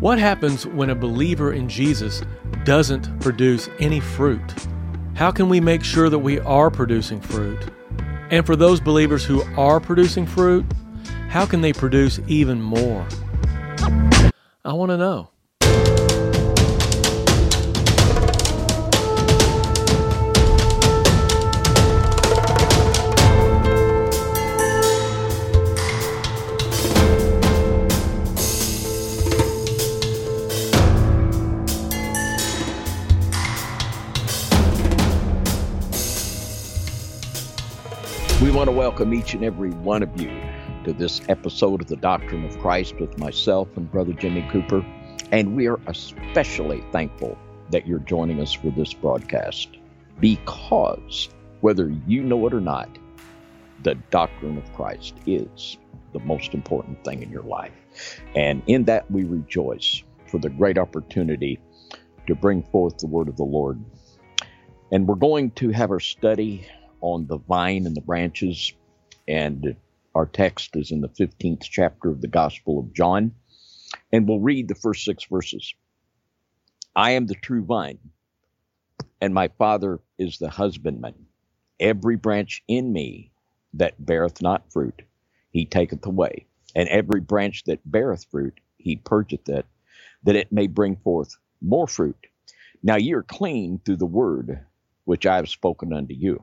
What happens when a believer in Jesus doesn't produce any fruit? How can we make sure that we are producing fruit? And for those believers who are producing fruit, how can they produce even more? I want to know. Want to welcome each and every one of you to this episode of the Doctrine of Christ with myself and Brother Jimmy Cooper. And we are especially thankful that you're joining us for this broadcast because whether you know it or not, the doctrine of Christ is the most important thing in your life. And in that we rejoice for the great opportunity to bring forth the word of the Lord. And we're going to have our study on the vine and the branches. And our text is in the 15th chapter of the Gospel of John. And we'll read the first six verses. I am the true vine, and my Father is the husbandman. Every branch in me that beareth not fruit, he taketh away. And every branch that beareth fruit, he purgeth it, that it may bring forth more fruit. Now ye are clean through the word which I have spoken unto you.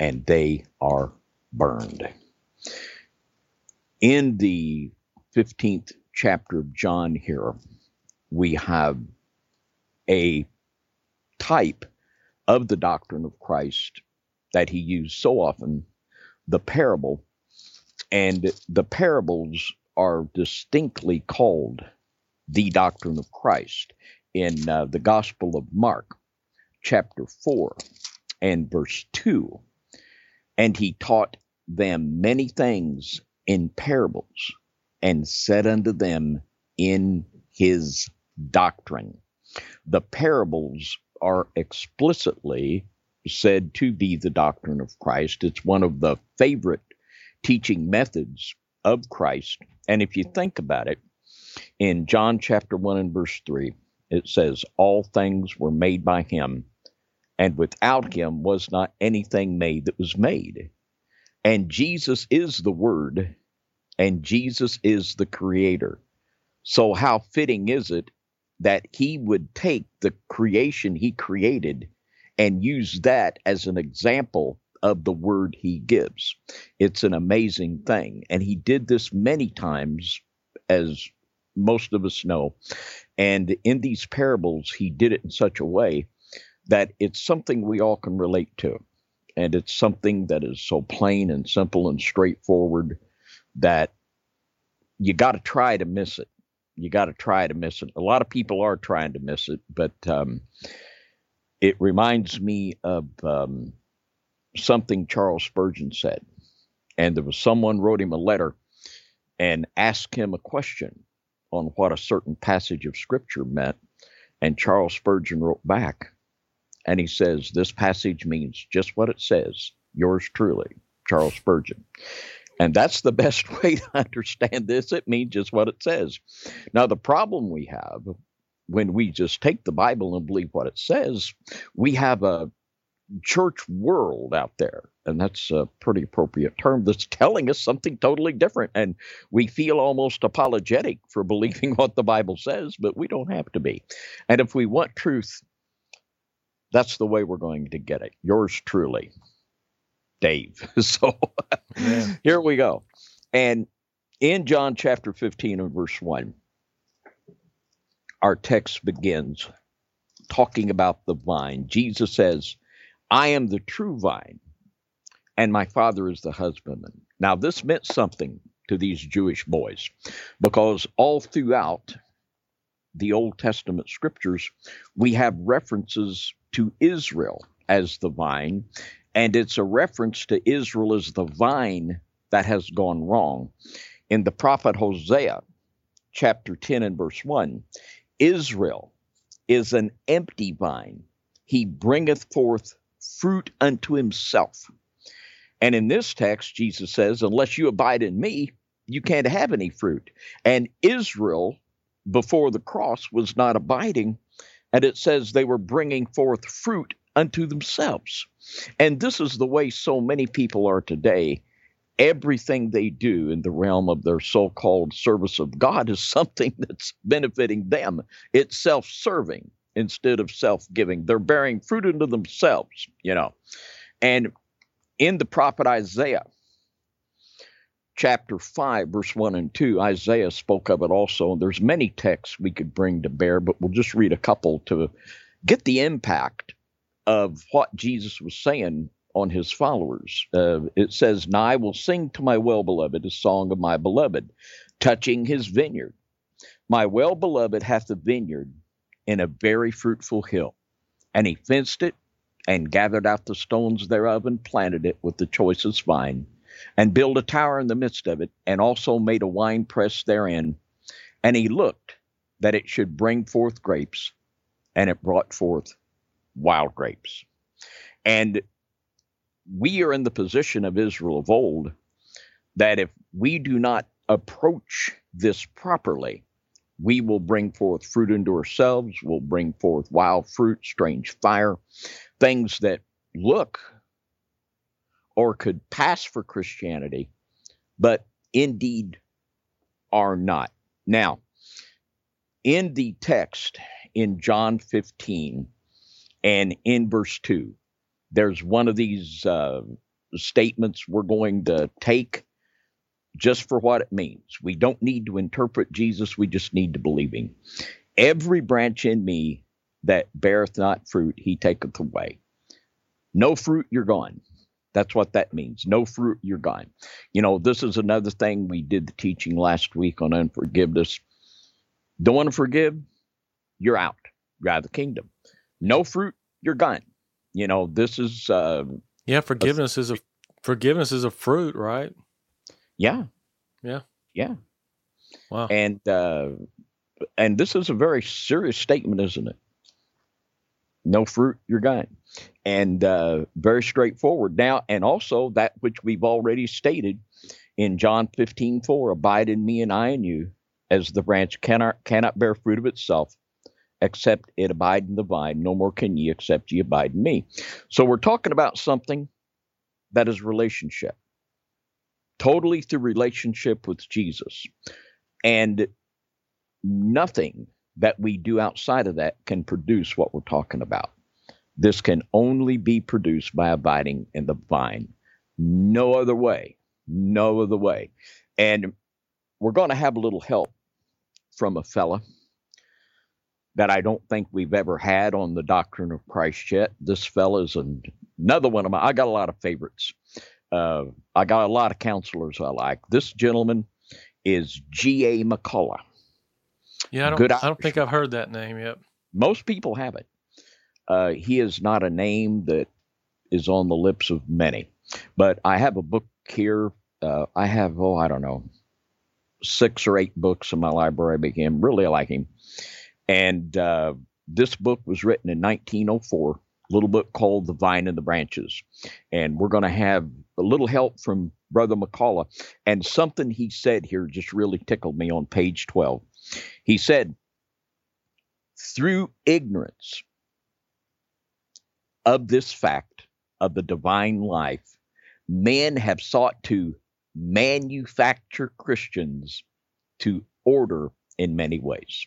and they are burned. In the 15th chapter of John here, we have a type of the doctrine of Christ that he used so often, the parable. And the parables are distinctly called the doctrine of Christ in uh, the Gospel of Mark, chapter 4 and verse 2 and he taught them many things in parables and said unto them in his doctrine. The parables are explicitly said to be the doctrine of Christ. It's one of the favorite teaching methods of Christ. And if you think about it, in John chapter 1 and verse 3, it says, All things were made by him, and without him was not anything made that was made. And Jesus is the Word, and Jesus is the Creator. So, how fitting is it that he would take the creation he created and use that as an example of the word he gives? It's an amazing thing. And he did this many times, as most of us know. And in these parables, he did it in such a way that it's something we all can relate to. And it's something that is so plain and simple and straightforward that you got to try to miss it. You got to try to miss it. A lot of people are trying to miss it, but um, it reminds me of um, something Charles Spurgeon said. And there was someone wrote him a letter and asked him a question on what a certain passage of scripture meant. And Charles Spurgeon wrote back, and he says, This passage means just what it says. Yours truly, Charles Spurgeon. And that's the best way to understand this. It means just what it says. Now, the problem we have when we just take the Bible and believe what it says, we have a church world out there. And that's a pretty appropriate term that's telling us something totally different. And we feel almost apologetic for believing what the Bible says, but we don't have to be. And if we want truth, that's the way we're going to get it. Yours truly, Dave. so yeah. here we go. And in John chapter 15 and verse 1, our text begins talking about the vine. Jesus says, I am the true vine, and my father is the husbandman. Now, this meant something to these Jewish boys because all throughout the Old Testament scriptures, we have references to Israel as the vine, and it's a reference to Israel as the vine that has gone wrong. In the prophet Hosea, chapter 10 and verse 1, Israel is an empty vine. He bringeth forth fruit unto himself. And in this text, Jesus says, Unless you abide in me, you can't have any fruit. And Israel, before the cross, was not abiding. And it says they were bringing forth fruit unto themselves. And this is the way so many people are today. Everything they do in the realm of their so called service of God is something that's benefiting them. It's self serving instead of self giving. They're bearing fruit unto themselves, you know. And in the prophet Isaiah, chapter 5 verse 1 and 2 isaiah spoke of it also. And there's many texts we could bring to bear but we'll just read a couple to get the impact of what jesus was saying on his followers. Uh, it says now i will sing to my well beloved a song of my beloved touching his vineyard. My well beloved hath a vineyard in a very fruitful hill and he fenced it and gathered out the stones thereof and planted it with the choicest vine, and built a tower in the midst of it, and also made a wine press therein. And he looked that it should bring forth grapes, and it brought forth wild grapes. And we are in the position of Israel of old that if we do not approach this properly, we will bring forth fruit unto ourselves, we'll bring forth wild fruit, strange fire, things that look or could pass for Christianity, but indeed are not. Now, in the text in John 15 and in verse 2, there's one of these uh, statements we're going to take just for what it means. We don't need to interpret Jesus, we just need to believe him. Every branch in me that beareth not fruit, he taketh away. No fruit, you're gone. That's what that means. No fruit, you're gone. You know, this is another thing we did the teaching last week on unforgiveness. Don't want to forgive, you're out. You're out of the kingdom. No fruit, you're gone. You know, this is uh Yeah, forgiveness a, is a forgiveness is a fruit, right? Yeah. Yeah. Yeah. Wow. And uh and this is a very serious statement, isn't it? no fruit, you're gone. And uh, very straightforward. Now, and also that which we've already stated in John 15, 4, abide in me and I in you, as the branch cannot cannot bear fruit of itself, except it abide in the vine. No more can ye except ye abide in me. So we're talking about something that is relationship. Totally through relationship with Jesus. And nothing that we do outside of that can produce what we're talking about. This can only be produced by abiding in the vine. No other way. No other way. And we're going to have a little help from a fella that I don't think we've ever had on the doctrine of Christ yet. This fella is another one of my, I got a lot of favorites. Uh, I got a lot of counselors I like. This gentleman is G.A. McCullough. Yeah, I don't, I don't think I've heard that name yet. Most people haven't. Uh, he is not a name that is on the lips of many. But I have a book here. Uh, I have, oh, I don't know, six or eight books in my library. I became really like him. And uh, this book was written in 1904, a little book called The Vine and the Branches. And we're going to have a little help from Brother McCullough. And something he said here just really tickled me on page 12. He said, through ignorance of this fact of the divine life, men have sought to manufacture Christians to order in many ways.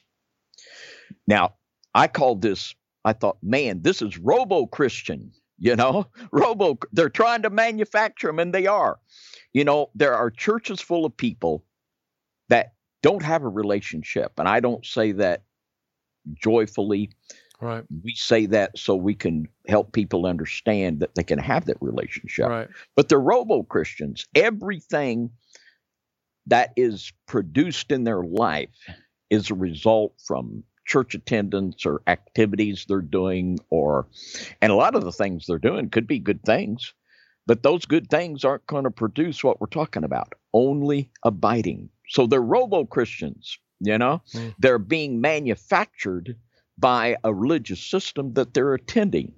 Now, I called this, I thought, man, this is robo Christian, you know, robo, they're trying to manufacture them, and they are. You know, there are churches full of people that don't have a relationship. And I don't say that joyfully. Right. We say that so we can help people understand that they can have that relationship. Right. But they're robo Christians. Everything that is produced in their life is a result from church attendance or activities they're doing, or, and a lot of the things they're doing could be good things, but those good things aren't going to produce what we're talking about only abiding. So they're robo Christians, you know, mm. they're being manufactured by a religious system that they're attending.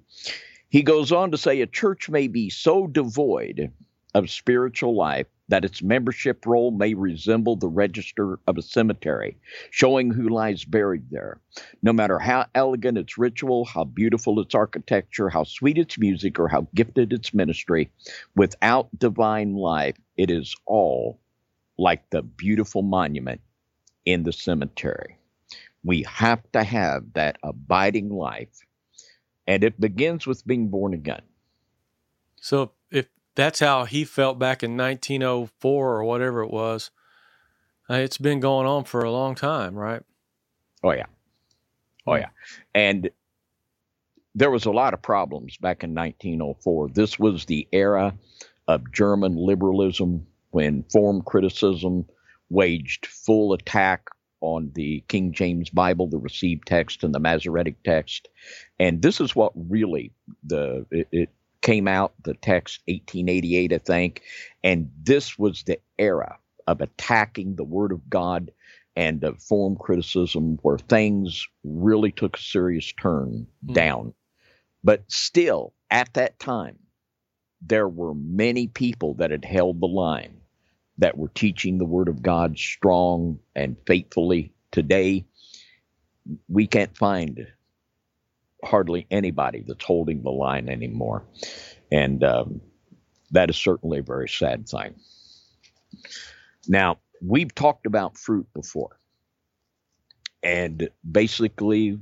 He goes on to say a church may be so devoid of spiritual life that its membership roll may resemble the register of a cemetery, showing who lies buried there. No matter how elegant its ritual, how beautiful its architecture, how sweet its music, or how gifted its ministry, without divine life, it is all like the beautiful monument in the cemetery. We have to have that abiding life, and it begins with being born again. So, if that's how he felt back in 1904 or whatever it was. Uh, it's been going on for a long time, right? Oh yeah, oh yeah, and there was a lot of problems back in 1904. This was the era of German liberalism when form criticism waged full attack on the King James Bible, the received text, and the Masoretic text. And this is what really the it, it came out, the text 1888, I think. And this was the era of attacking the Word of God and of form criticism where things really took a serious turn mm. down. But still, at that time, there were many people that had held the line that were teaching the Word of God strong and faithfully. Today, we can't find hardly anybody that's holding the line anymore. And um, that is certainly a very sad thing. Now, we've talked about fruit before. And basically,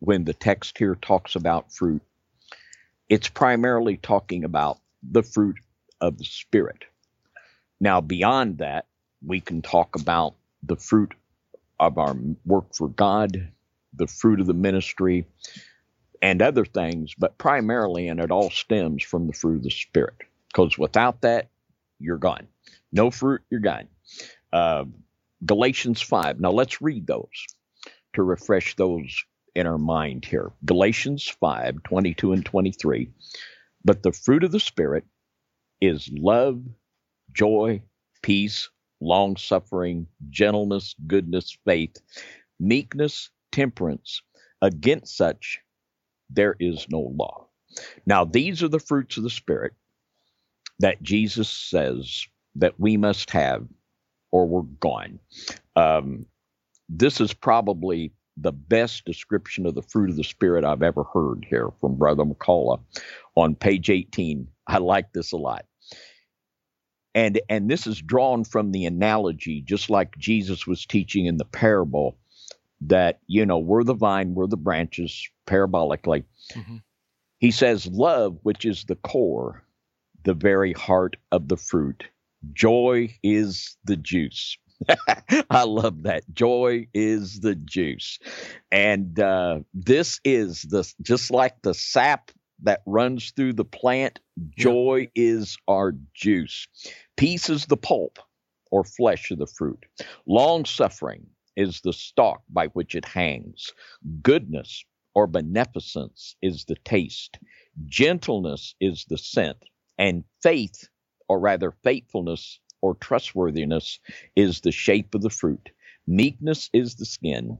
when the text here talks about fruit, it's primarily talking about the fruit of the Spirit. Now, beyond that, we can talk about the fruit of our work for God, the fruit of the ministry, and other things, but primarily, and it all stems from the fruit of the Spirit. Because without that, you're gone. No fruit, you're gone. Uh, Galatians 5. Now let's read those to refresh those in our mind here. Galatians 5 22 and 23. But the fruit of the Spirit is love, joy, peace, long suffering, gentleness, goodness, faith, meekness, temperance. Against such there is no law. Now, these are the fruits of the Spirit that Jesus says that we must have or we're gone. Um, this is probably the best description of the fruit of the Spirit I've ever heard here from Brother McCullough on page 18. I like this a lot. And, and this is drawn from the analogy, just like Jesus was teaching in the parable that, you know, we're the vine, we're the branches, parabolically. Mm-hmm. He says, love, which is the core, the very heart of the fruit. Joy is the juice. I love that. Joy is the juice. And uh, this is the just like the sap that runs through the plant, joy is our juice. Peace is the pulp or flesh of the fruit. Long suffering is the stalk by which it hangs. Goodness or beneficence is the taste. Gentleness is the scent. And faith, or rather faithfulness or trustworthiness, is the shape of the fruit. Meekness is the skin.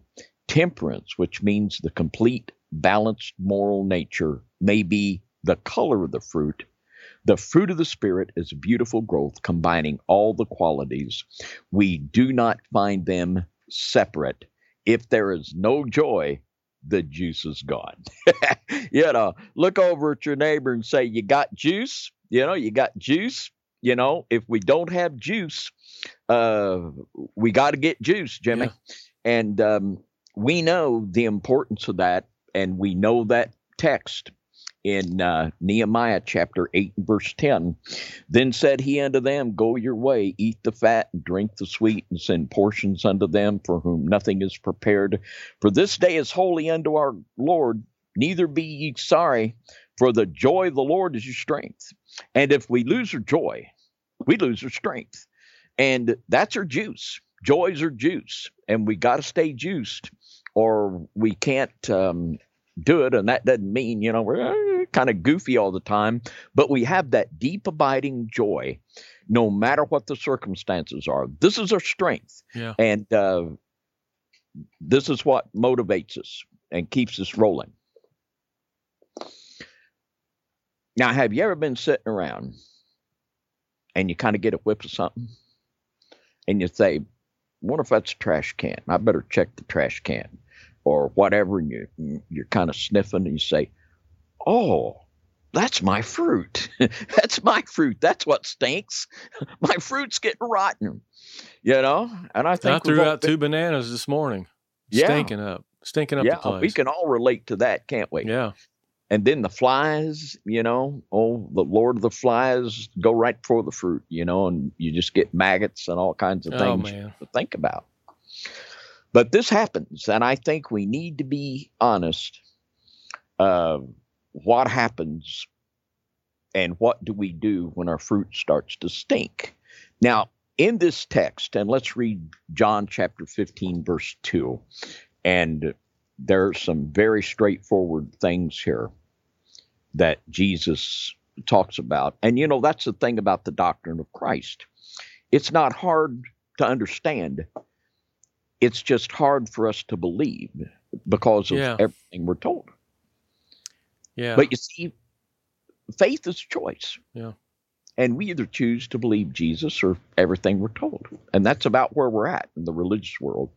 Temperance, which means the complete, balanced moral nature, may be the color of the fruit. The fruit of the Spirit is beautiful growth, combining all the qualities. We do not find them separate. If there is no joy, the juice is gone. you know, look over at your neighbor and say, You got juice? You know, you got juice. You know, if we don't have juice, uh, we got to get juice, Jimmy. Yeah. And um, we know the importance of that, and we know that text in uh, Nehemiah chapter 8 and verse 10. Then said he unto them, Go your way, eat the fat, and drink the sweet, and send portions unto them for whom nothing is prepared. For this day is holy unto our Lord, neither be ye sorry, for the joy of the Lord is your strength. And if we lose our joy, we lose our strength. And that's our juice. Joys are juice, and we got to stay juiced or we can't um, do it. And that doesn't mean, you know, we're uh, kind of goofy all the time, but we have that deep, abiding joy no matter what the circumstances are. This is our strength. Yeah. And uh, this is what motivates us and keeps us rolling. Now, have you ever been sitting around and you kind of get a whiff of something and you say, wonder if that's a trash can. I better check the trash can or whatever. And you, you're kind of sniffing and you say, oh, that's my fruit. that's my fruit. That's what stinks. my fruit's getting rotten. You know, and I think I threw out been, two bananas this morning, yeah. stinking up, stinking up yeah, the place. we can all relate to that, can't we? Yeah. And then the flies, you know, oh, the Lord of the flies go right for the fruit, you know, and you just get maggots and all kinds of oh, things to think about. But this happens, and I think we need to be honest. Uh, what happens and what do we do when our fruit starts to stink? Now, in this text, and let's read John chapter 15, verse 2, and there are some very straightforward things here that Jesus talks about. And you know, that's the thing about the doctrine of Christ. It's not hard to understand. It's just hard for us to believe because of yeah. everything we're told. Yeah. But you see, faith is a choice. Yeah. And we either choose to believe Jesus or everything we're told. And that's about where we're at in the religious world.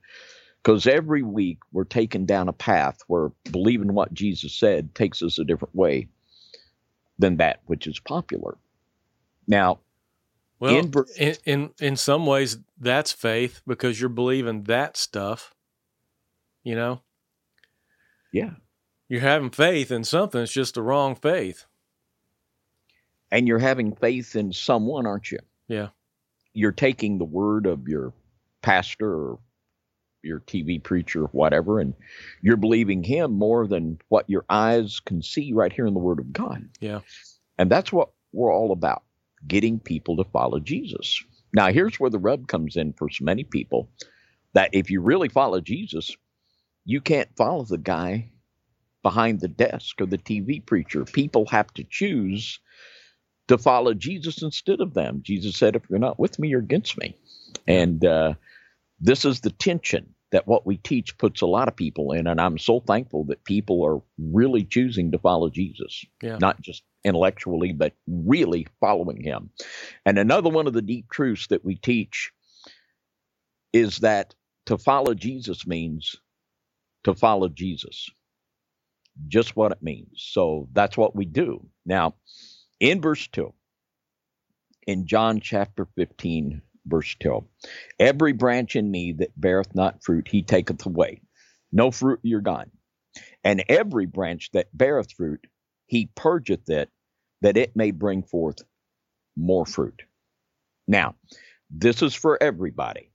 Because every week we're taken down a path where believing what Jesus said takes us a different way than that which is popular. Now, well, in, in, in in some ways that's faith because you're believing that stuff. You know. Yeah you're having faith in something. It's just the wrong faith. And you're having faith in someone, aren't you? Yeah. You're taking the word of your pastor or your TV preacher or whatever, and you're believing him more than what your eyes can see right here in the Word of God. Yeah. And that's what we're all about getting people to follow Jesus. Now, here's where the rub comes in for so many people that if you really follow Jesus, you can't follow the guy behind the desk or the TV preacher. People have to choose to follow Jesus instead of them. Jesus said, If you're not with me, you're against me. And uh, this is the tension that what we teach puts a lot of people in. And I'm so thankful that people are really choosing to follow Jesus, yeah. not just intellectually, but really following him. And another one of the deep truths that we teach is that to follow Jesus means to follow Jesus just what it means. So that's what we do. Now, in verse 2, in John chapter 15, verse 2, every branch in me that beareth not fruit, he taketh away. No fruit, you're gone. And every branch that beareth fruit, he purgeth it, that it may bring forth more fruit. Now, this is for everybody.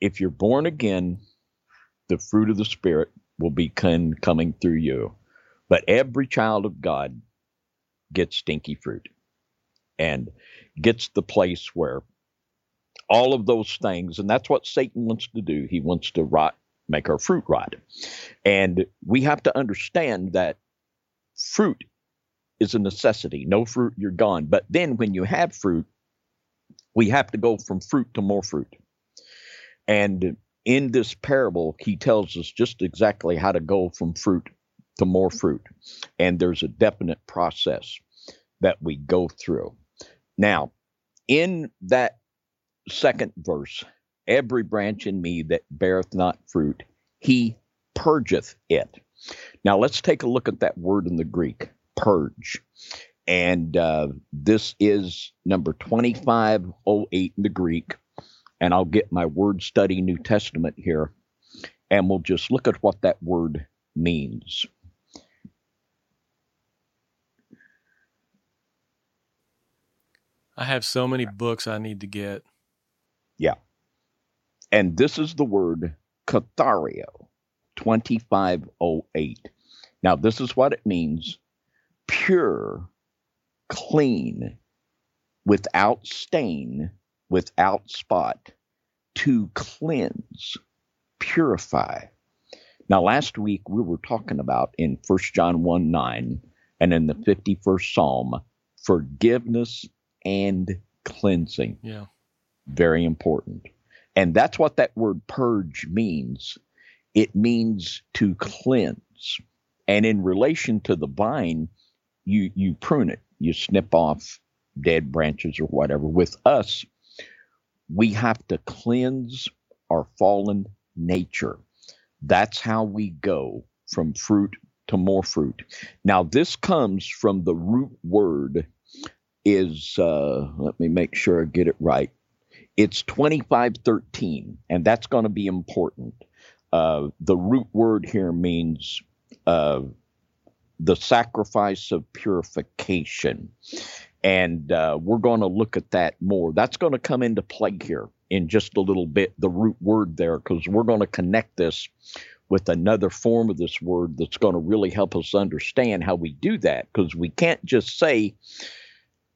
If you're born again, the fruit of the Spirit will be coming through you. But every child of God gets stinky fruit and gets the place where all of those things, and that's what Satan wants to do. He wants to rot, make our fruit rot. And we have to understand that fruit is a necessity. No fruit, you're gone. But then when you have fruit, we have to go from fruit to more fruit. And in this parable, he tells us just exactly how to go from fruit to more fruit. And there's a definite process that we go through. Now, in that second verse, every branch in me that beareth not fruit, he purgeth it. Now, let's take a look at that word in the Greek, purge. And uh, this is number 2508 in the Greek and I'll get my word study New Testament here, and we'll just look at what that word means. I have so many books I need to get. Yeah. And this is the word cathario, 2508. Now, this is what it means pure, clean, without stain, without spot, to cleanse, purify. Now, last week we were talking about in 1 John 1 9 and in the mm-hmm. 51st Psalm forgiveness and cleansing. Yeah. Very important. And that's what that word purge means. It means to cleanse. And in relation to the vine, you you prune it. You snip off dead branches or whatever. With us, we have to cleanse our fallen nature. That's how we go from fruit to more fruit. Now, this comes from the root word is uh, let me make sure I get it right. It's 2513, and that's going to be important. Uh, the root word here means uh, the sacrifice of purification. And uh, we're going to look at that more. That's going to come into play here in just a little bit, the root word there, because we're going to connect this with another form of this word that's going to really help us understand how we do that. Because we can't just say,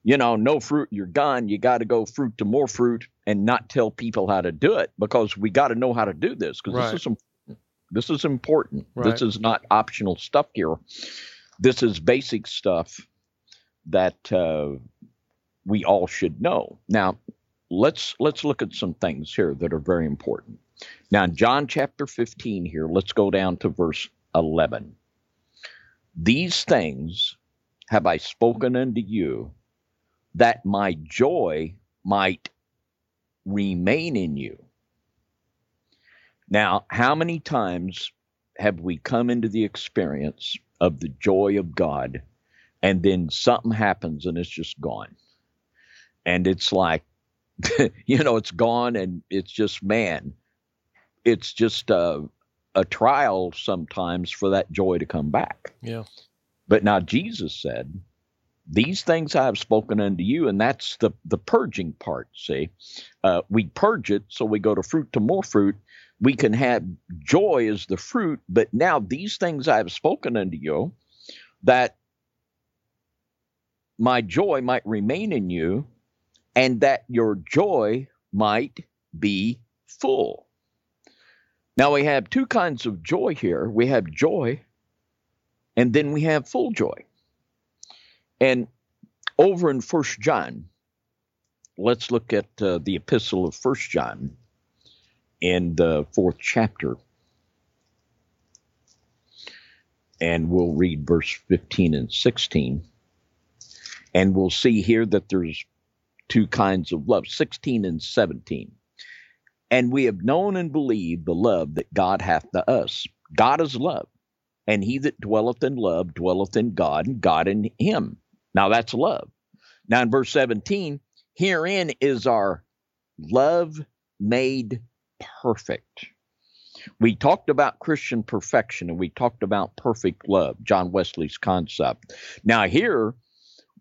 you know, no fruit, you're gone. You got to go fruit to more fruit and not tell people how to do it because we got to know how to do this because Right. this is important. This is important. Right. This is not optional stuff here. This is basic stuff that uh, we all should know. Now, let's let's look at some things here that are very important. Now, in John chapter 15 here, let's go down to verse 11. These things have I spoken unto you, that my joy might remain in you. Now, how many times have we come into the experience of the joy of God and then something happens and it's just gone? And it's like, you know, it's gone and it's just, man, it's just a, a trial sometimes for that joy to come back. Yeah. But now Jesus said, These things I have spoken unto you, and that's the, the purging part. See, uh, we purge it so we go to fruit to more fruit. We can have joy as the fruit, but now these things I have spoken unto you, that my joy might remain in you, and that your joy might be full. Now we have two kinds of joy here. We have joy and then we have full joy. And over in First John, let's look at uh, the epistle of First John in the fourth chapter, and we'll read verse 15 and 16. And we'll see here that there's two kinds of love 16 and 17. And we have known and believed the love that God hath to us. God is love and he that dwelleth in love dwelleth in God, and God in him. Now that's love. Now in verse 17, herein is our love made perfect. We talked about Christian perfection and we talked about perfect love, John Wesley's concept. Now here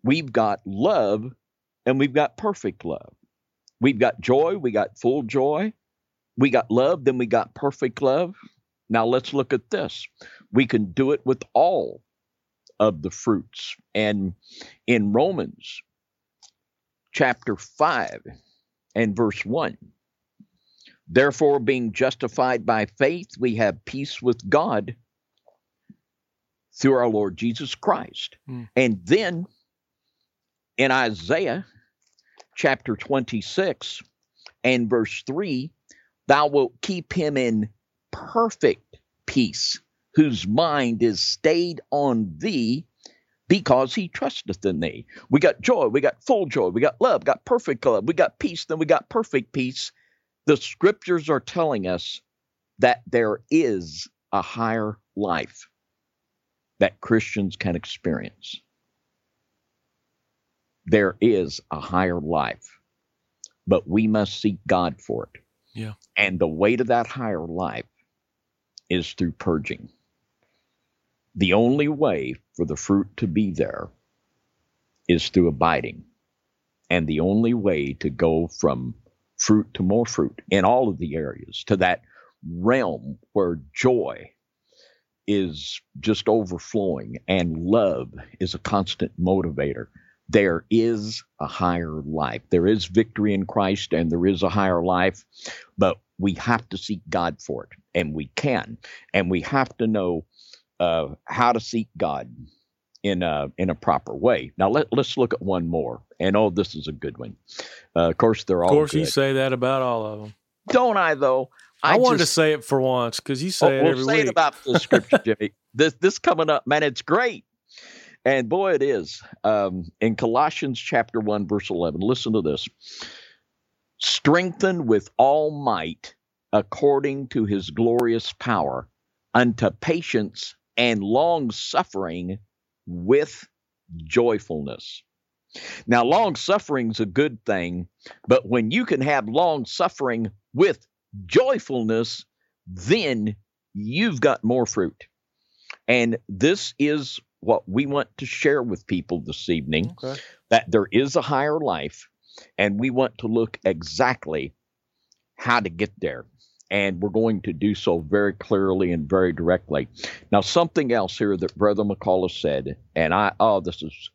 we've got love and we've got perfect love. We've got joy, we got full joy, we got love, then we got perfect love. Now let's look at this. We can do it with all of the fruits. And in Romans chapter 5 and verse 1, therefore, being justified by faith, we have peace with God through our Lord Jesus Christ. Hmm. And then in Isaiah chapter 26 and verse 3, thou wilt keep him in perfect peace, whose mind is stayed on thee because he trusteth in thee. We got joy, we got full joy, we got love, got perfect love, we got peace, then we got perfect peace. The scriptures are telling us that there is a higher life that Christians can experience. There is a higher life, but we must seek God for it. Yeah. And the way to that higher life is through purging. The only way for the fruit to be there is through abiding. And the only way to go from fruit to more fruit in all of the areas to that realm where joy is just overflowing and love is a constant motivator. there is a higher life. There is victory in Christ and there is a higher life, but we have to seek God for it, and we can. And we have to know uh, how to seek God in a in a proper way. Now let let's look at one more. And oh, this is a good one. Uh, of course, they're all. Of course, good. you say that about all of them. Don't I though? I, I wanted just, to say it for once because you say oh, it well, every say week. it about the scripture, Jimmy. this this coming up, man, it's great. And boy, it is. Um, in Colossians chapter 1, verse 11, listen to this. Strengthened with all might according to his glorious power unto patience and long suffering with joyfulness. Now, long suffering is a good thing, but when you can have long suffering with joyfulness, then you've got more fruit. And this is what we want to share with people this evening okay. that there is a higher life, and we want to look exactly how to get there. And we're going to do so very clearly and very directly. Now, something else here that Brother McCullough said, and I, oh, this is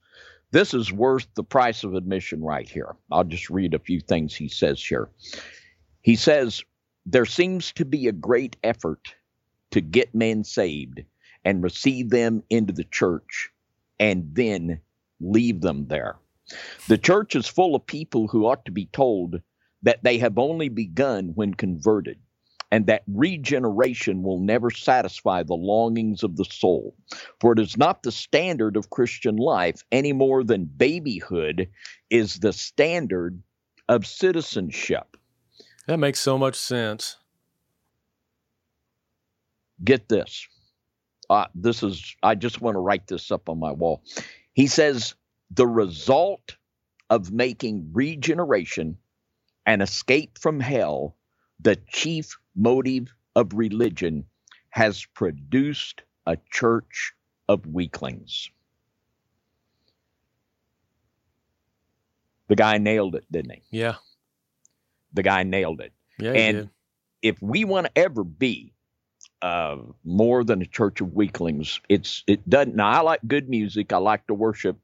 this is worth the price of admission right here. I'll just read a few things he says here. He says, There seems to be a great effort to get men saved and receive them into the church and then leave them there. The church is full of people who ought to be told that they have only begun when converted and that regeneration will never satisfy the longings of the soul. For it is not the standard of Christian life any more than babyhood is the standard of citizenship. That makes so much sense. Get this uh, this is, I just want to write this up on my wall. He says, the result of making regeneration and escape from hell the chief motive of religion has produced a church of weaklings. The guy nailed it, didn't he? Yeah. The guy nailed it. Yeah. And if we want to ever be uh, more than a church of weaklings. It's it doesn't. Now I like good music. I like to worship,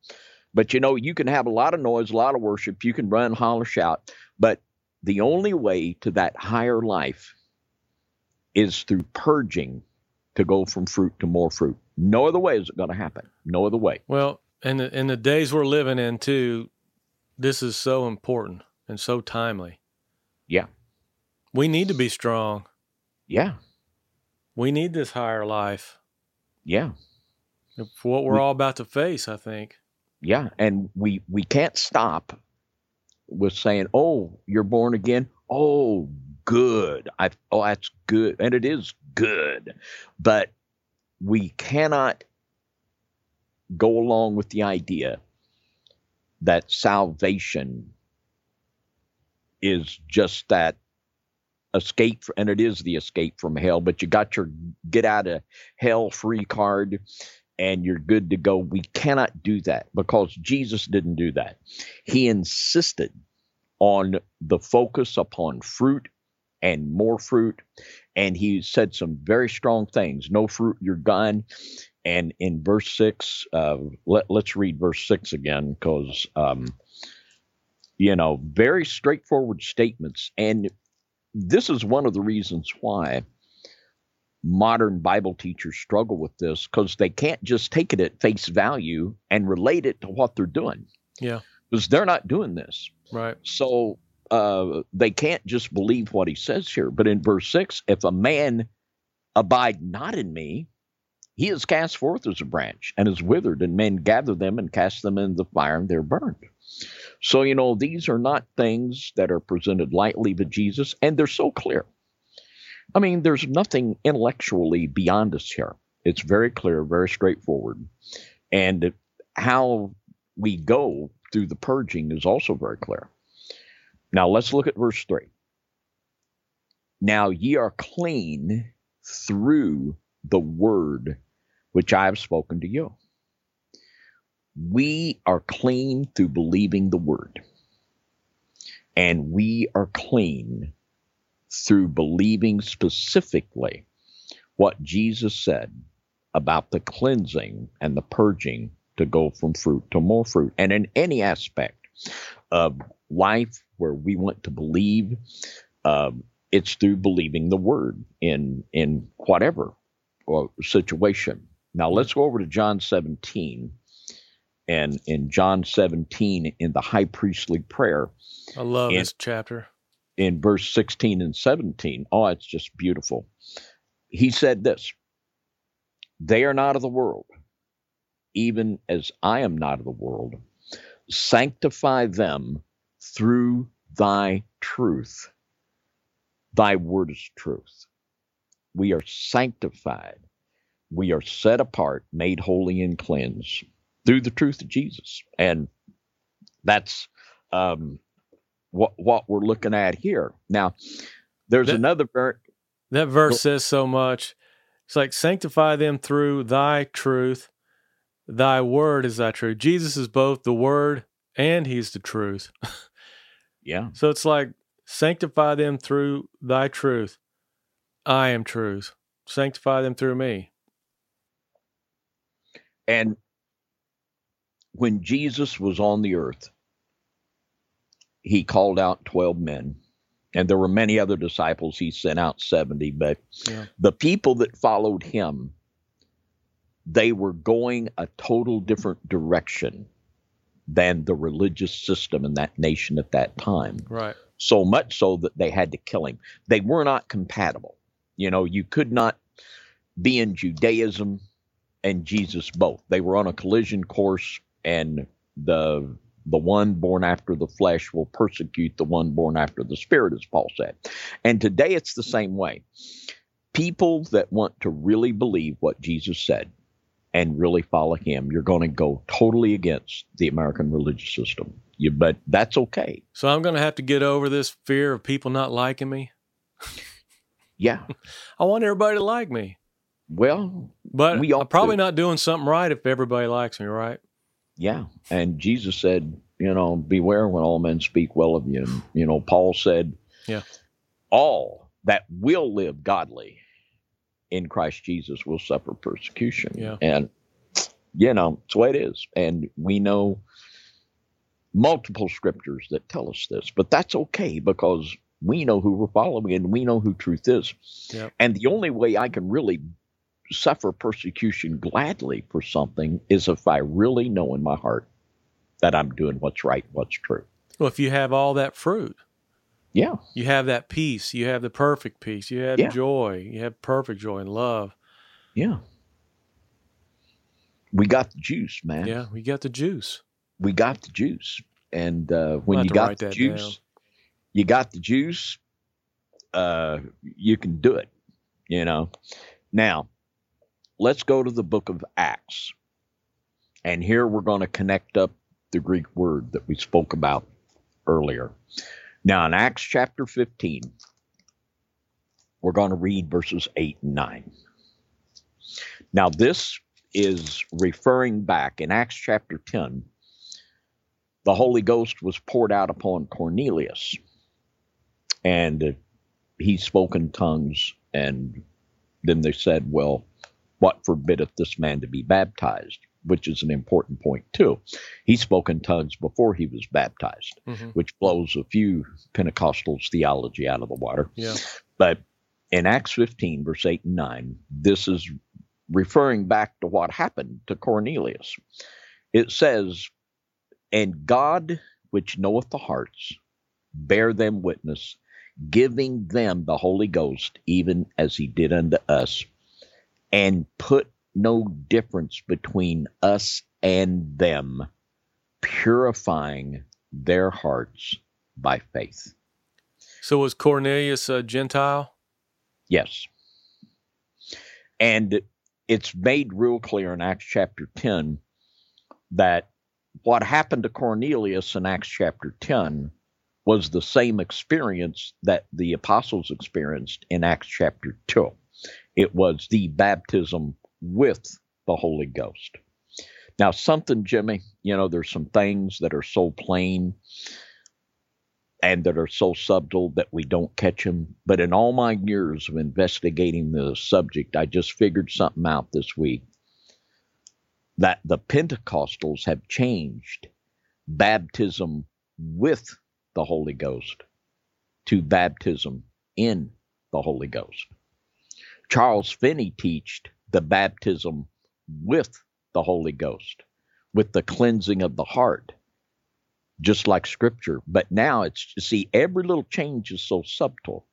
but you know you can have a lot of noise, a lot of worship. You can run, holler, shout, but the only way to that higher life is through purging to go from fruit to more fruit. No other way is it going to happen. No other way. Well, and the, in the days we're living in too, this is so important and so timely. Yeah. We need to be strong. Yeah. We need this higher life. Yeah. For what we're we, all about to face, I think. Yeah, and we we can't stop with saying, "Oh, you're born again." Oh, good. I oh, that's good, and it is good. But we cannot go along with the idea that salvation is just that escape and it is the escape from hell but you got your get out of hell free card and you're good to go we cannot do that because jesus didn't do that he insisted on the focus upon fruit and more fruit and he said some very strong things no fruit you're gone and in verse 6 uh, let, us read verse 6 again because um, you know very straightforward statements and this is one of the reasons why modern Bible teachers struggle with this because they can't just take it at face value and relate it to what they're doing. Yeah. Because they're not doing this. Right. So uh, they can't just believe what he says here. But in verse 6, if a man abide not in me, he is cast forth as a branch and is withered, and men gather them and cast them in the fire, and they're burned. So, you know, these are not things that are presented lightly to Jesus, and they're so clear. I mean, there's nothing intellectually beyond us here. It's very clear, very straightforward. And how we go through the purging is also very clear. Now, let's look at verse 3. Now ye are clean through the word which I have spoken to you. We are clean through believing the word. And we are clean through believing specifically what Jesus said about the cleansing and the purging to go from fruit to more fruit. And in any aspect of life where we want to believe, um, it's through believing the word in in whatever uh, situation. Now let's go over to John 17. And in John 17, in the high priestly prayer, I love this chapter. In verse 16 and 17, oh, it's just beautiful. He said this They are not of the world, even as I am not of the world. Sanctify them through thy truth. Thy word is truth. We are sanctified. We are set apart, made holy, and cleansed through the truth of Jesus. And that's um, what what we're looking at here. Now, there's that, another verse. That verse says so much. It's like sanctify them through thy truth. Thy word is thy truth. Jesus is both the word and he's the truth. yeah. So it's like sanctify them through thy truth. I am truth. Sanctify them through me. And when Jesus was on the earth, he called out 12 men. And there were many other disciples. He sent out 70. But yeah. the people that followed him, they were going a total different direction than the religious system in that nation at that time. Right. So much so that they had to kill him. They were not compatible. You know, you could not be in Judaism and Jesus both. They were on a collision course, and the the one born after the flesh will persecute the one born after the spirit, as Paul said. And today it's the same way. People that want to really believe what Jesus said and really follow him, you're going to go totally against the American religious system. You, but that's okay. So I'm going to have to get over this fear of people not liking me. Yeah. I want everybody to like me. Well, but we I'm probably not doing something right if everybody likes me, right? Yeah. And Jesus said, you know, beware when all men speak well of you. And, you know, Paul said, yeah, all that will live godly in Christ Jesus will suffer persecution. Yeah. And, you know, it's the way it is. And we know multiple scriptures that tell us this, but that's okay because we know who we're following and we know who truth is. Yep. And the only way I can really suffer persecution gladly for something is if I really know in my heart that I'm doing what's right, what's true. Well, if you have all that fruit, yeah, you have that peace, you have the perfect peace, you have yeah. joy, you have perfect joy and love. Yeah. We got the juice, man. Yeah, we got the juice. We got the juice. And uh, when you got the juice, down. you got the juice, uh, you can do it, you know. Now, let's go to the book of Acts. And here we're going to connect up the Greek word that we spoke about earlier. Now, in Acts chapter 15, we're going to read verses 8 and 9. Now, this is referring back in Acts chapter 10. The Holy Ghost was poured out upon Cornelius, and he spoke in tongues. And then they said, Well, what forbiddeth this man to be baptized? Which is an important point too. He spoke in tongues before he was baptized, mm-hmm. which blows a few Pentecostals' theology out of the water. Yeah. But in Acts 15, verse 8 and 9, this is referring back to what happened to Cornelius. It says, And God, which knoweth the hearts, bear them witness, giving them the Holy Ghost, even as he did unto us and put no difference between us and them, purifying their hearts by faith. So was Cornelius a Gentile? Yes. And it's made real clear in Acts chapter 10 that what happened to Cornelius in Acts chapter 10 was the same experience that the apostles experienced in Acts chapter 2. It was the baptism with the Holy Ghost. Now, something, Jimmy, you know, there's some things that are so plain and that are so subtle that we don't catch them. But in all my years of investigating the subject, I just figured something out this week. that the Pentecostals have changed baptism with the Holy Ghost to baptism in the Holy Ghost. Charles Finney taught the baptism with the Holy Ghost, with the cleansing of the heart, just like Scripture. But now it's see every little change is so subtle.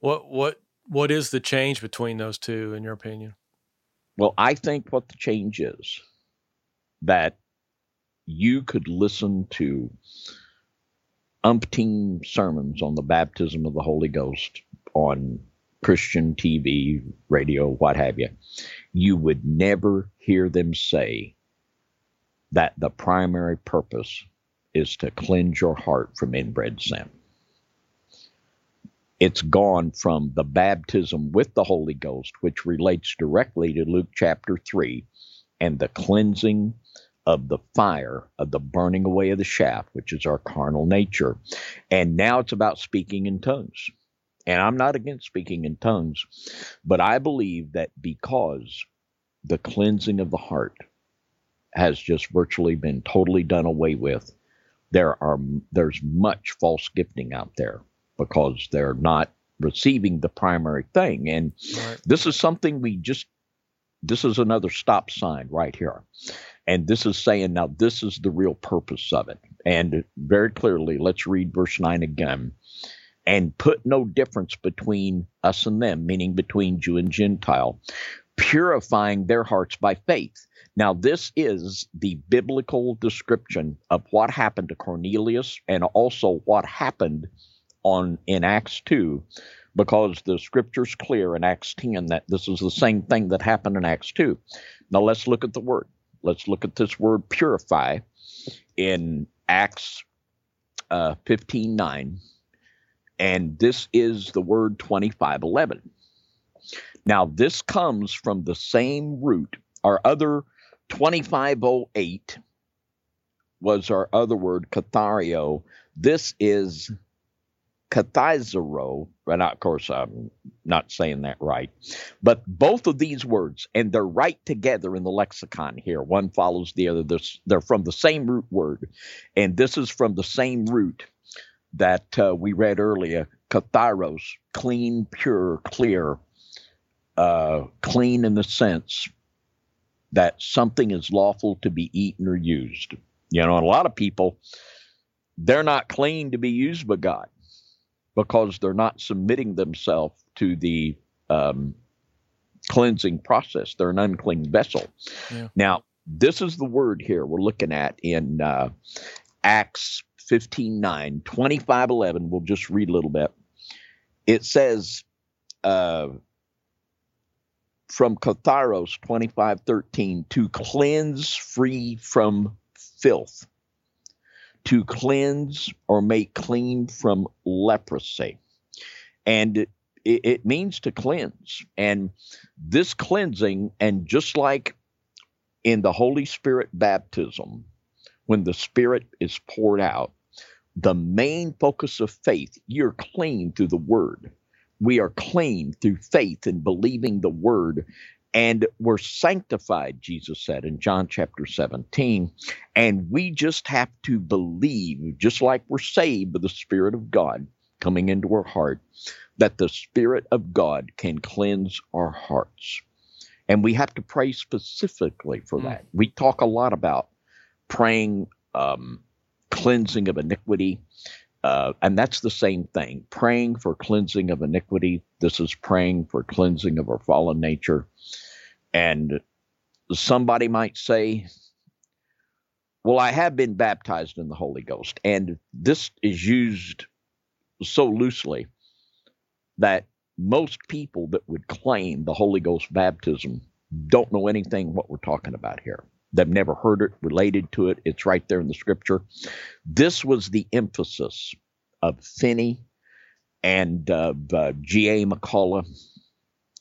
What what what is the change between those two, in your opinion? Well, I think what the change is that you could listen to umpteen sermons on the baptism of the Holy Ghost on Christian TV, radio, what have you. You would never hear them say that the primary purpose is to cleanse your heart from inbred sin. It's gone from the baptism with the Holy Ghost, which relates directly to Luke chapter 3, and the cleansing of the fire of the burning away of the shaft, which is our carnal nature. And now it's about speaking in tongues. And I'm not against speaking in tongues, but I believe that because the cleansing of the heart has just virtually been totally done away with, there are there's much false gifting out there because they're not receiving the primary thing. And right. this is something we just this is another stop sign right here. And this is saying now this is the real purpose of it. And very clearly, let's read verse 9 again. And put no difference between us and them, meaning between Jew and Gentile, purifying their hearts by faith. Now, this is the biblical description of what happened to Cornelius and also what happened on in Acts 2 because the scripture's clear in Acts 10 that this is the same thing that happened in Acts 2. Now let's look at the word. Let's look at this word purify in Acts uh, 15 9. And this is the word 2511. Now, this comes from the same root. Our other 2508 was our other word, cathario. This is kathizero, and of course I'm not saying that right, but both of these words, and they're right together in the lexicon here. One follows the other. They're from the same root word, and this is from the same root that uh, we read earlier, katharos, clean, pure, clear, uh, clean in the sense that something is lawful to be eaten or used. You know, a lot of people, they're not clean to be used by God because they're not submitting themselves to the um, cleansing process. They're an unclean vessel. Yeah. Now, this is the word here we're looking at in uh, Acts 15 9, 25 11. We'll just read a little bit. It says, uh, from Katharos 25 13, to cleanse free from filth to cleanse or make clean from leprosy. And it, it means to cleanse. And this cleansing, and just like in the Holy Spirit baptism, when the Spirit is poured out, the main focus of faith, you're clean through the Word. We are clean through faith and believing the Word and we're sanctified, Jesus said in John chapter 17. And we just have to believe, just like we're saved by the Spirit of God coming into our heart, that the Spirit of God can cleanse our hearts. And we have to pray specifically for mm. that. We talk a lot about praying um, cleansing of iniquity. Uh, and that's the same thing praying for cleansing of iniquity. This is praying for cleansing of our fallen nature. And somebody might say, Well, I have been baptized in the Holy Ghost. And this is used so loosely that most people that would claim the Holy Ghost baptism don't know anything what we're talking about here. They've never heard it, related to it. It's right there in the scripture. This was the emphasis of Finney and uh, uh, G.A. McCullough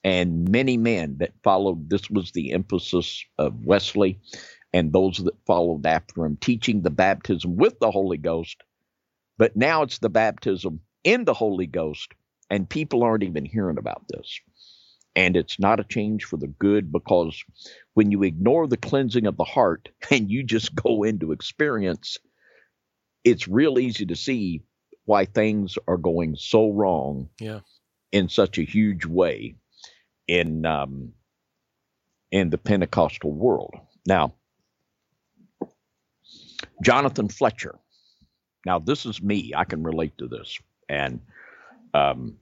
and many men that followed. This was the emphasis of Wesley and those that followed after him, teaching the baptism with the Holy Ghost. But now it's the baptism in the Holy Ghost, and people aren't even hearing about this. And it's not a change for the good because when you ignore the cleansing of the heart and you just go into experience, it's real easy to see why things are going so wrong yeah. in such a huge way in um, in the Pentecostal world. Now, Jonathan Fletcher. Now, this is me. I can relate to this, and um,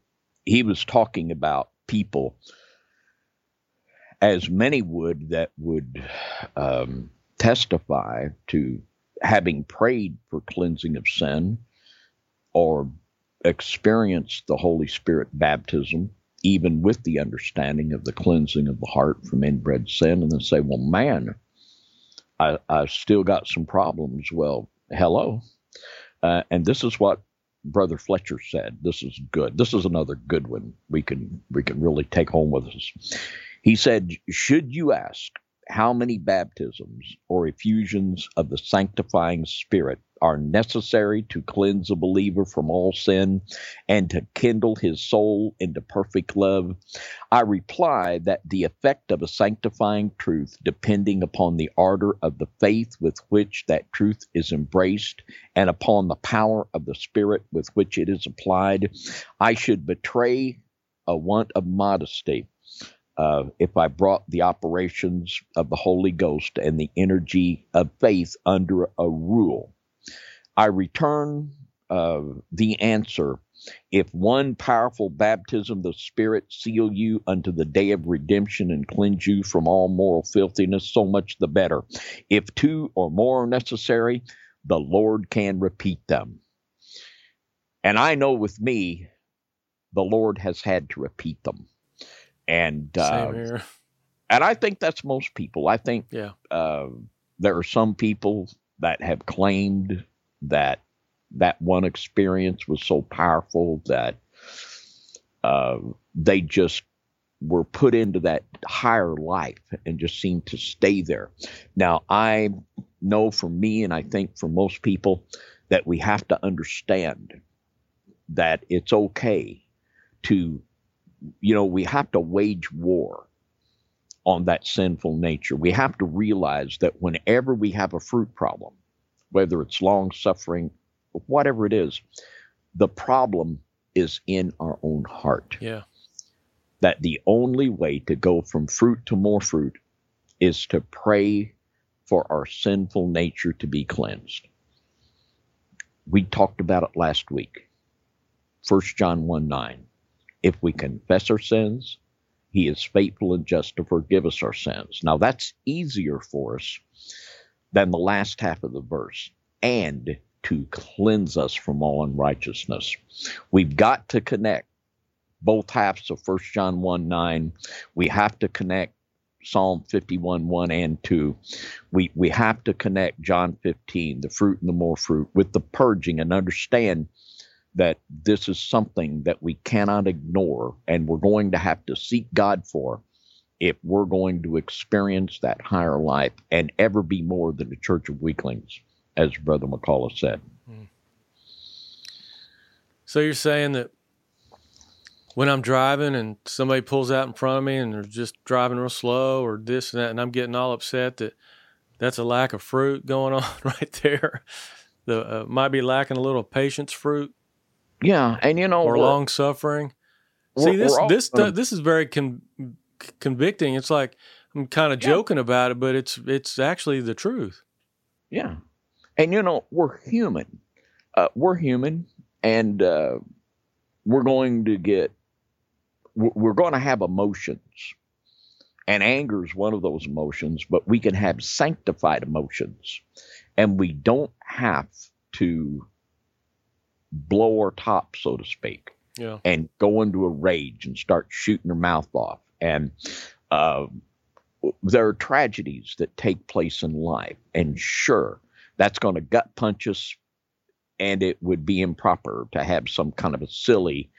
he was talking about people, as many would that would um, testify to having prayed for cleansing of sin or experienced the Holy Spirit baptism, even with the understanding of the cleansing of the heart from inbred sin, and then say, well, man, I, I still got some problems. Well, hello. Uh, and this is what Brother Fletcher said. This is good. This is another good one we can we can really take home with us. He said, "Should you ask how many baptisms or effusions of the sanctifying Spirit are necessary to cleanse a believer from all sin and to kindle his soul into perfect love, I reply that the effect of a sanctifying truth, depending upon the ardor of the faith with which that truth is embraced and upon the power of the Spirit with which it is applied, I should betray a want of modesty uh, if I brought the operations of the Holy Ghost and the energy of faith under a rule. I return uh, the answer if one powerful baptism of the Spirit seal you unto the day of redemption and cleanse you from all moral filthiness, so much the better. If two or more are necessary, the Lord can repeat them. And I know with me, the Lord has had to repeat them and uh, and I think that's most people. I think yeah. uh, there are some people that have claimed that that one experience was so powerful that uh, they just were put into that higher life and just seemed to stay there. Now, I know for me, and I think for most people, that we have to understand that it's okay to you know, we have to wage war on that sinful nature. We have to realize that whenever we have a fruit problem, whether it's long suffering, whatever it is, the problem is in our own heart. Yeah. That the only way to go from fruit to more fruit is to pray for our sinful nature to be cleansed. We talked about it last week. 1 John 1 9. If we confess our sins, he is faithful and just to forgive us our sins. Now that's easier for us than the last half of the verse. And to cleanse us from all unrighteousness. We've got to connect both halves of 1 John 1 9. We have to connect Psalm 51 1 and 2. We, we have to connect John 15, the fruit and the more fruit, with the purging and understand that this is something that we cannot ignore and we're going to have to seek God for if we're going to experience that higher life and ever be more than a church of weaklings, as Brother McCullough said. Hmm. So you're saying that when I'm driving and somebody pulls out in front of me and they're just driving real slow or this and that, and I'm getting all upset that that's a lack of fruit going on right there. The uh, might be lacking a little patience fruit. Yeah, and you know, or long suffering. See, this this this is very con- convicting. It's like I'm kind of yeah. joking about it, but it's it's actually the truth. Yeah, and you know, we're human. Uh, we're human, and uh, we're going to get we're going to have emotions. And anger is one of those emotions, but we can have sanctified emotions. And we don't have to blow our top, so to speak, yeah. and go into a rage and start shooting her mouth off. And uh, there are tragedies that take place in life, and sure, that's going to gut punch us, and it would be improper to have some kind of a silly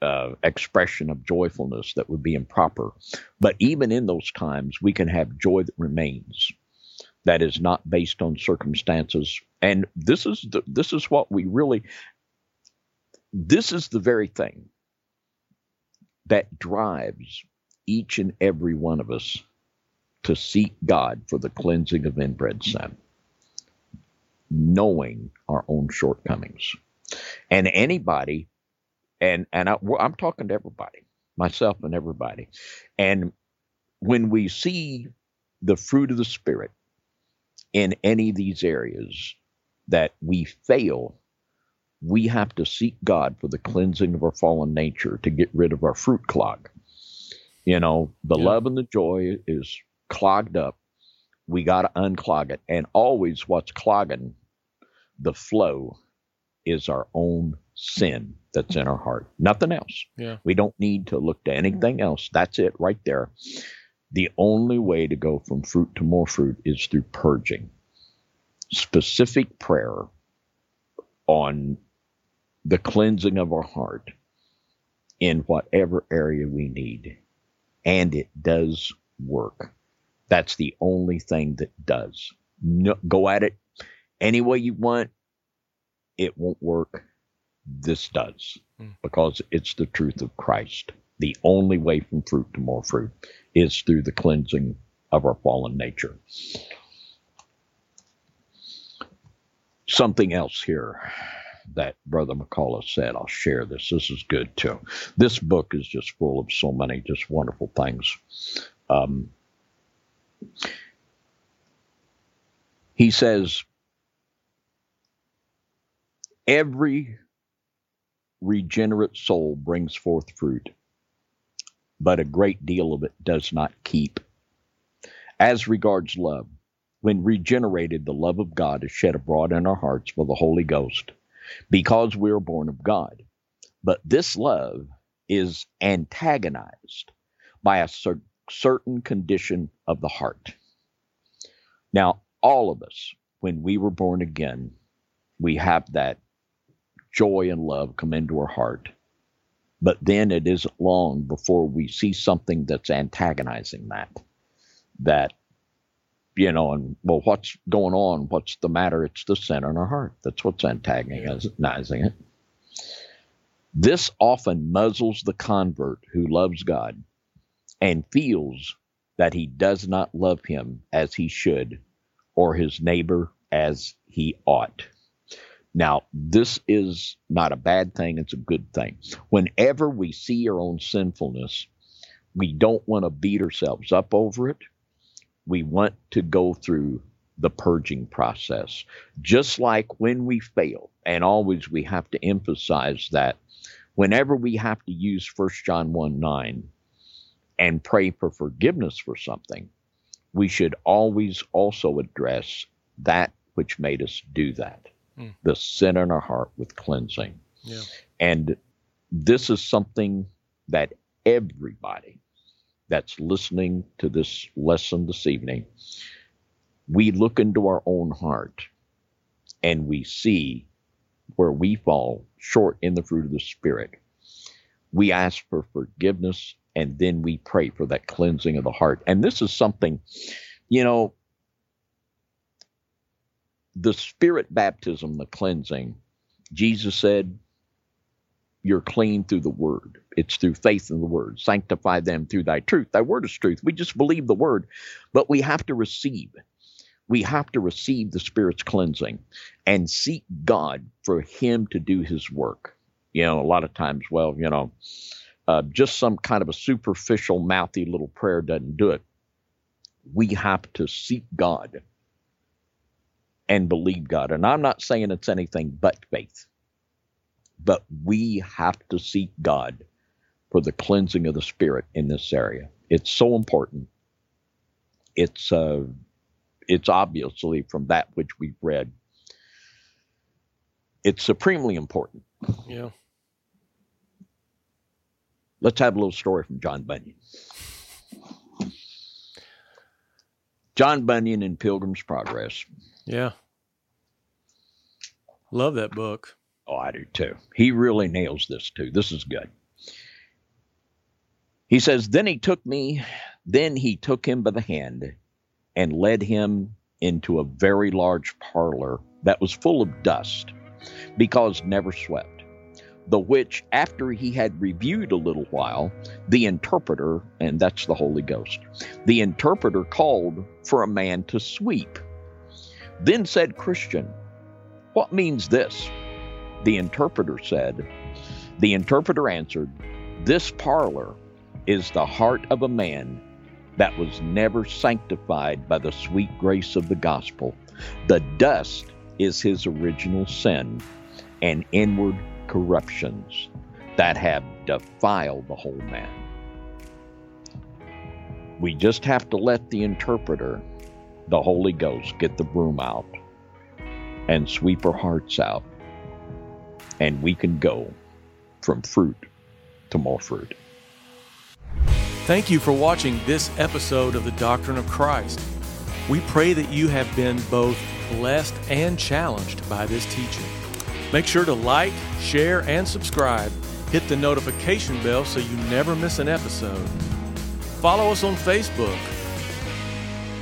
uh, expression of joyfulness that would be improper. But even in those times, we can have joy that remains, that is not based on circumstances. And this is the, this is what we really this is the very thing that drives each and every one of us to seek God for the cleansing of inbred sin, knowing our own shortcomings. And anybody, and and I, I'm talking to everybody, myself and everybody, and when we see the fruit of the Spirit in any of these areas that we fail, we have to seek God for the cleansing of our fallen nature to get rid of our fruit clog. You know, the yeah. love and the joy is clogged up. We got to unclog it. And always what's clogging the flow is our own sin that's in our heart. Nothing else. Yeah. We don't need to look to anything else. That's it right there. The only way to go from fruit to more fruit is through purging. Specific prayer on the cleansing of our heart in whatever area we need. And it does work. That's the only thing that does. No, go at it any way you want. It won't work. This does mm. because it's the truth of Christ. The only way from fruit to more fruit is through the cleansing of our fallen nature. Something else here that Brother McCullough said. I'll share this. This is good too. This book is just full of so many just wonderful things. Um, he says, Every regenerate soul brings forth fruit, but a great deal of it does not keep. As regards love, when regenerated, the love of God is shed abroad in our hearts by the Holy Ghost, because we are born of God. But this love is antagonized by a cer- certain condition of the heart. Now, all of us, when we were born again, we have that joy and love come into our heart. But then it isn't long before we see something that's antagonizing that. That you know, and well, what's going on? What's the matter? It's the sin in our heart. That's what's antagonizing it. This often muzzles the convert who loves God and feels that he does not love him as he should or his neighbor as he ought. Now, this is not a bad thing, it's a good thing. Whenever we see our own sinfulness, we don't want to beat ourselves up over it we want to go through the purging process. Just like when we fail, and always we have to emphasize that whenever we have to use 1 John 1 9 and pray for forgiveness for something, we should always also address that which made us do that mm. the sin in our heart with cleansing. Yeah. And this is something that everybody that's listening to this lesson this evening, we look into our own heart and we see where we fall short in the fruit of the Spirit. We ask for forgiveness and then we pray for that cleansing of the heart. And this is something, you know, the Spirit baptism, the cleansing, Jesus said, you're clean through the word. It's through faith in the word. Sanctify them through thy truth. Thy word is truth. We just believe the word, but we have to receive. We have to receive the Spirit's cleansing and seek God for Him to do His work. You know, a lot of times, well, you know, uh, just some kind of a superficial, mouthy little prayer doesn't do it. We have to seek God and believe God. And I'm not saying it's anything but faith. But we have to seek God for the cleansing of the spirit in this area. It's so important. It's uh, it's obviously from that which we've read. It's supremely important. Yeah. Let's have a little story from John Bunyan. John Bunyan in Pilgrim's Progress. Yeah. Love that book. Oh, I do too. He really nails this too. This is good. He says, Then he took me, then he took him by the hand and led him into a very large parlor that was full of dust because never swept. the which, after he had reviewed a little while, the interpreter, and that's the Holy Ghost, the interpreter called for a man to sweep. Then said Christian, What means this? The interpreter said, The interpreter answered, This parlor is the heart of a man that was never sanctified by the sweet grace of the gospel. The dust is his original sin and inward corruptions that have defiled the whole man. We just have to let the interpreter, the Holy Ghost, get the broom out and sweep our hearts out, and we can go from fruit to more fruit. Thank you for watching this episode of the Doctrine of Christ. We pray that you have been both blessed and challenged by this teaching. Make sure to like, share, and subscribe. Hit the notification bell so you never miss an episode. Follow us on Facebook.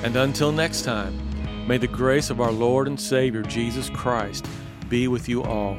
And until next time, may the grace of our Lord and Savior Jesus Christ be with you all.